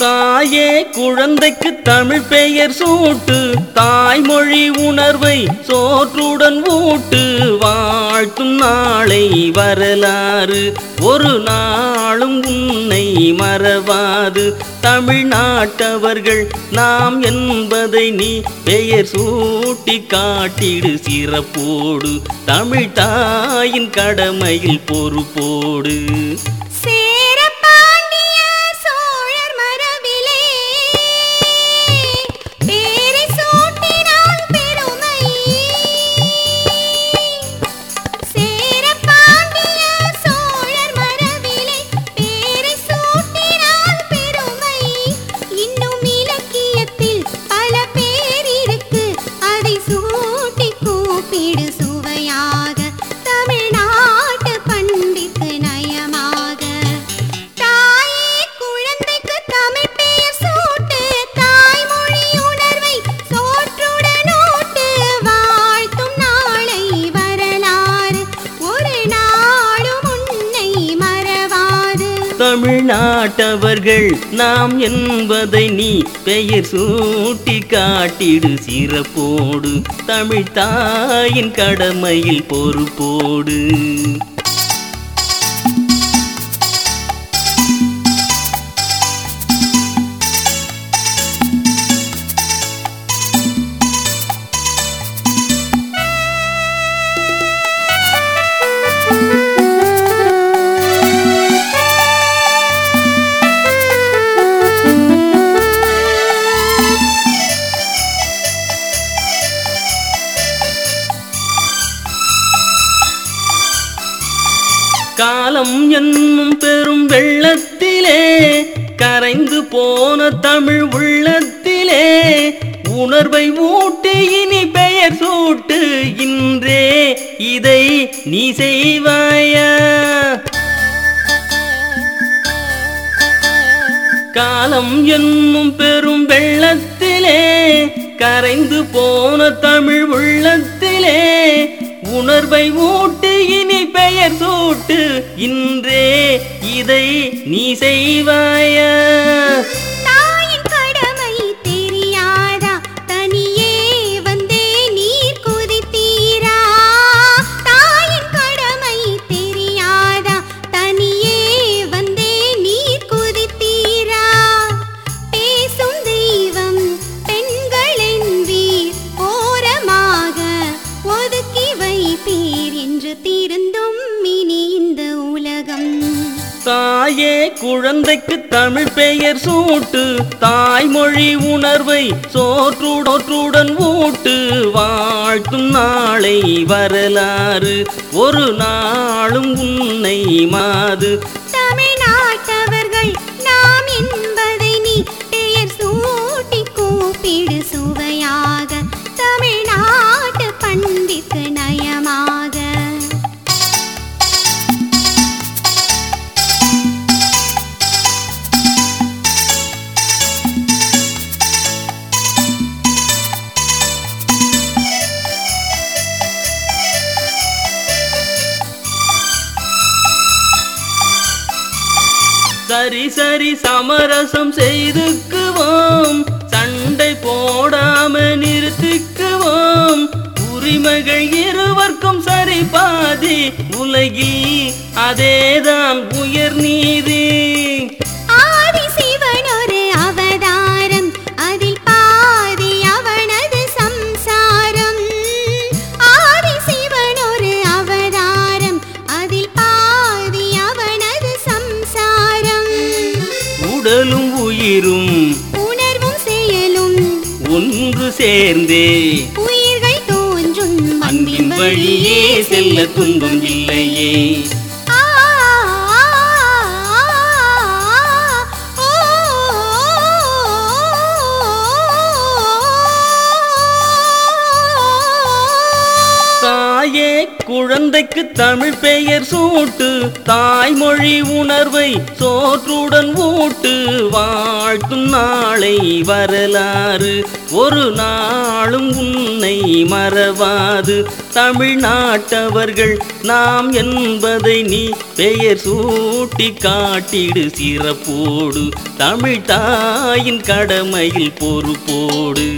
தாயே குழந்தைக்கு தமிழ் பெயர் சூட்டு. தாய்மொழி உணர்வை சோற்றுடன் ஊட்டு. வாழ்த்தும் நாளை வரலாறு. ஒரு நாளும் உன்னை மறவாது. தமிழ்நாட்டவர்கள் நாம் என்பதை நீ பெயர் சூட்டி காட்டிடு சிறப்போடு. தமிழ் தாயின் கடமையில் பொறுப்போடு. தமிழ்நாட்டவர்கள் நாம் என்பதை நீ பெயர் சூட்டி காட்டிடு சிறப்போடு தமிழ் தாயின் கடமையில் பொறுப்போடு. காலம் என்னும் பெரும் வெள்ளத்திலே கரைந்து போன தமிழ் உள்ளத்திலே உணர்வை ஊட்டி இனி பெயர் சூட்டு இன்றே இதை நீ செய்வாயா. காலம் என்னும் பெரும் வெள்ளத்திலே கரைந்து போன தமிழ் உள்ளத்திலே உணர்வை ஊட்டு இனி பெயர் சூட்டு. இன்றே இதை நீ செய்வாயா? குழந்தைக்கு தமிழ் பெயர் சூட்டு. தாய்மொழி உணர்வை சோற்றுடோற்றுடன் ஊட்டு. வாழ்த்தும் நாளை வரலாறு. ஒரு நாளும் உன்னை மாது தமிழ்நாட்டவர்கள் சரி சரி சமரசம் செய்துக்குவோம். சண்டை போடாம நிறுத்திக்குவோம். உரிமைகள் இருவர்க்கும் சரி பாதி. உலகில் அதேதான் உயர் நீதி. உயிரும் உணர்வும் செயலும். ஒன்று சேர்ந்தே உயிர்கள் தோன்றும். அன்பின் வழியே செல்ல துன்பம் இல்லையே. குழந்தைக்கு தமிழ் பெயர் சூட்டு. தாய்மொழி உணர்வை சோற்றுடன் ஊட்டு. வாழ்த்தும் நாளை வரலாறு. ஒரு நாளும் உன்னை மறவாது. தமிழ்நாட்டவர்கள் நாம் என்பதை நீ பெயர் சூட்டி காட்டிடு சிறப்போடு. தமிழ் தாயின் கடமையில் பொறுப்போடு.